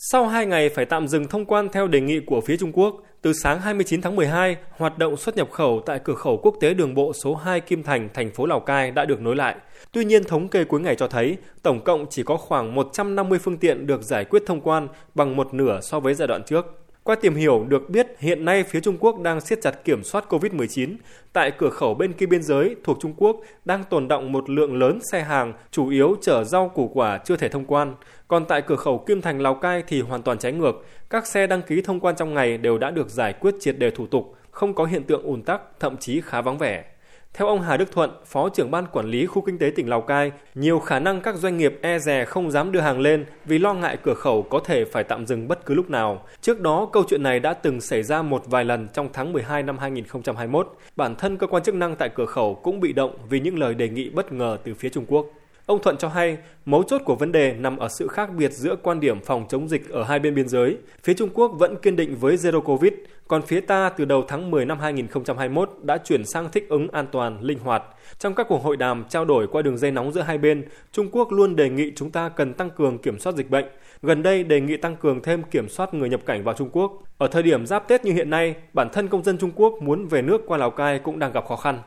Sau 2 ngày phải tạm dừng thông quan theo đề nghị của phía Trung Quốc, từ sáng 29 tháng 12, hoạt động xuất nhập khẩu tại cửa khẩu quốc tế đường bộ số 2 Kim Thành, thành phố Lào Cai đã được nối lại. Tuy nhiên, thống kê cuối ngày cho thấy, tổng cộng chỉ có khoảng 150 phương tiện được giải quyết thông quan bằng một nửa so với giai đoạn trước. Qua tìm hiểu được biết hiện nay phía Trung Quốc đang siết chặt kiểm soát COVID-19. Tại cửa khẩu bên kia biên giới thuộc Trung Quốc đang tồn động một lượng lớn xe hàng chủ yếu chở rau củ quả chưa thể thông quan. Còn tại cửa khẩu Kim Thành Lào Cai thì hoàn toàn trái ngược. Các xe đăng ký thông quan trong ngày đều đã được giải quyết triệt đề thủ tục, không có hiện tượng ùn tắc, thậm chí khá vắng vẻ. Theo ông Hà Đức Thuận, Phó trưởng ban quản lý khu kinh tế tỉnh Lào Cai, nhiều khả năng các doanh nghiệp e rè không dám đưa hàng lên vì lo ngại cửa khẩu có thể phải tạm dừng bất cứ lúc nào. Trước đó, câu chuyện này đã từng xảy ra một vài lần trong tháng 12 năm 2021. Bản thân cơ quan chức năng tại cửa khẩu cũng bị động vì những lời đề nghị bất ngờ từ phía Trung Quốc. Ông Thuận cho hay, mấu chốt của vấn đề nằm ở sự khác biệt giữa quan điểm phòng chống dịch ở hai bên biên giới. Phía Trung Quốc vẫn kiên định với Zero Covid, còn phía ta từ đầu tháng 10 năm 2021 đã chuyển sang thích ứng an toàn, linh hoạt. Trong các cuộc hội đàm trao đổi qua đường dây nóng giữa hai bên, Trung Quốc luôn đề nghị chúng ta cần tăng cường kiểm soát dịch bệnh. Gần đây đề nghị tăng cường thêm kiểm soát người nhập cảnh vào Trung Quốc. Ở thời điểm giáp Tết như hiện nay, bản thân công dân Trung Quốc muốn về nước qua Lào Cai cũng đang gặp khó khăn.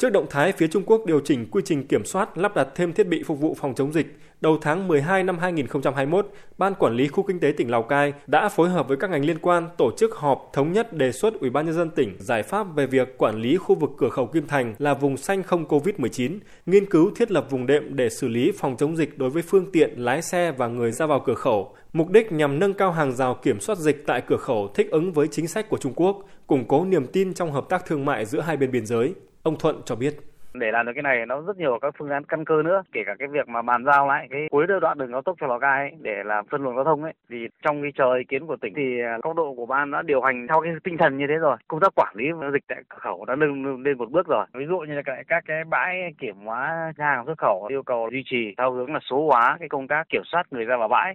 Trước động thái phía Trung Quốc điều chỉnh quy trình kiểm soát lắp đặt thêm thiết bị phục vụ phòng chống dịch, đầu tháng 12 năm 2021, Ban Quản lý Khu Kinh tế tỉnh Lào Cai đã phối hợp với các ngành liên quan tổ chức họp thống nhất đề xuất Ủy ban nhân dân tỉnh giải pháp về việc quản lý khu vực cửa khẩu Kim Thành là vùng xanh không COVID-19, nghiên cứu thiết lập vùng đệm để xử lý phòng chống dịch đối với phương tiện, lái xe và người ra vào cửa khẩu. Mục đích nhằm nâng cao hàng rào kiểm soát dịch tại cửa khẩu thích ứng với chính sách của Trung Quốc, củng cố niềm tin trong hợp tác thương mại giữa hai bên biên giới. Ông Thuận cho biết. Để làm được cái này nó rất nhiều các phương án căn cơ nữa kể cả cái việc mà bàn giao lại cái cuối đoạn đường cao tốc cho lào cai ấy, để làm phân luồng giao thông ấy. Thì trong cái chờ ý kiến của tỉnh thì à, góc độ của ban đã điều hành theo cái tinh thần như thế rồi. Công tác quản lý dịch tại cửa khẩu đã nâng lên một bước rồi. Ví dụ như là các cái bãi kiểm hóa hàng xuất khẩu yêu cầu duy trì theo hướng là số hóa cái công tác kiểm soát người ra vào bãi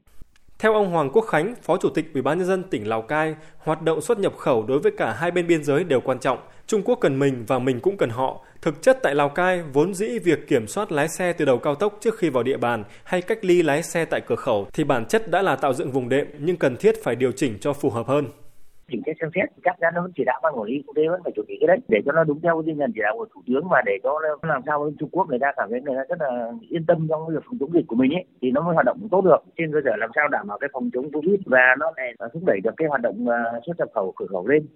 theo ông Hoàng Quốc Khánh, Phó Chủ tịch Ủy ban nhân dân tỉnh Lào Cai, hoạt động xuất nhập khẩu đối với cả hai bên biên giới đều quan trọng. Trung Quốc cần mình và mình cũng cần họ. Thực chất tại Lào Cai, vốn dĩ việc kiểm soát lái xe từ đầu cao tốc trước khi vào địa bàn hay cách ly lái xe tại cửa khẩu thì bản chất đã là tạo dựng vùng đệm nhưng cần thiết phải điều chỉnh cho phù hợp hơn chỉnh cái xem xét. Chắc chắn nó vẫn chỉ đạo ban quản lý quốc tế vẫn phải chuẩn bị cái đấy để cho nó đúng theo tinh thần chỉ đạo của thủ tướng và để cho nó làm sao Trung Quốc người ta cảm thấy người ta rất là yên tâm trong việc phòng chống dịch của mình ấy thì nó mới hoạt động tốt được. Trên cơ sở làm sao đảm bảo cái phòng chống covid và nó lại thúc đẩy được cái hoạt động à, xuất nhập khẩu cửa khẩu lên.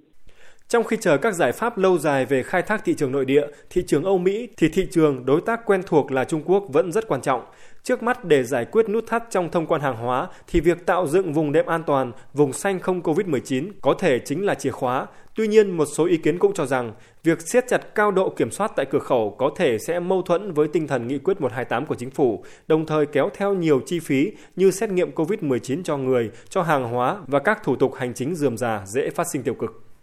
Trong khi chờ các giải pháp lâu dài về khai thác thị trường nội địa, thị trường Âu Mỹ thì thị trường đối tác quen thuộc là Trung Quốc vẫn rất quan trọng. Trước mắt để giải quyết nút thắt trong thông quan hàng hóa thì việc tạo dựng vùng đệm an toàn, vùng xanh không COVID-19 có thể chính là chìa khóa. Tuy nhiên, một số ý kiến cũng cho rằng việc siết chặt cao độ kiểm soát tại cửa khẩu có thể sẽ mâu thuẫn với tinh thần nghị quyết 128 của chính phủ, đồng thời kéo theo nhiều chi phí như xét nghiệm COVID-19 cho người, cho hàng hóa và các thủ tục hành chính dườm già dễ phát sinh tiêu cực.